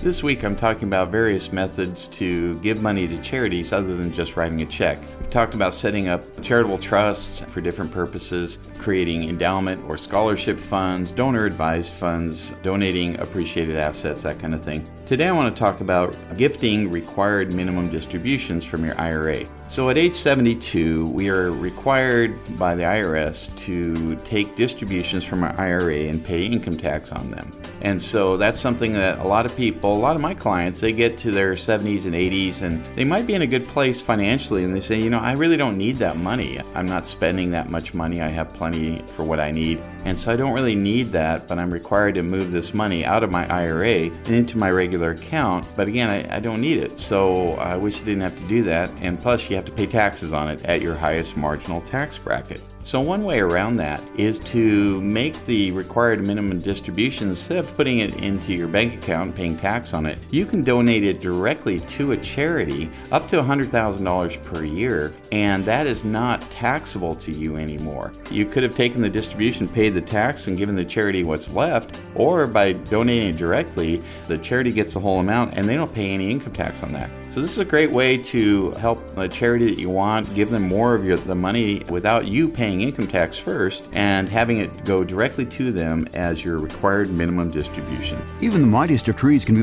This week I'm talking about various methods to give money to charities other than just writing a check. We've talked about setting up charitable trusts for different purposes, creating endowment or scholarship funds, donor advised funds, donating appreciated assets, that kind of thing. Today I want to talk about gifting required minimum distributions from your IRA. So at age 72, we are required by the IRS to take distributions from our IRA and pay income tax on them. And so that's something that a lot of people, a lot of my clients, they get to their 70s and 80s and they might be in a good place financially and they say, you know, I really don't need that money. I'm not spending that much money. I have plenty for what I need. And so I don't really need that, but I'm required to move this money out of my IRA and into my regular account. But again, I, I don't need it. So I wish I didn't have to do that. And plus, you have to pay taxes on it at your highest marginal tax bracket. So, one way around that is to make the required minimum distribution instead of putting it into your bank account and paying tax on it, you can donate it directly to a charity up to $100,000 per year, and that is not taxable to you anymore. You could have taken the distribution, paid the tax, and given the charity what's left, or by donating directly, the charity gets the whole amount and they don't pay any income tax on that. So, this is a great way to help a charity that you want, give them more of your, the money without you paying income tax first and having it go directly to them as your required minimum distribution. Even the mightiest of trees can be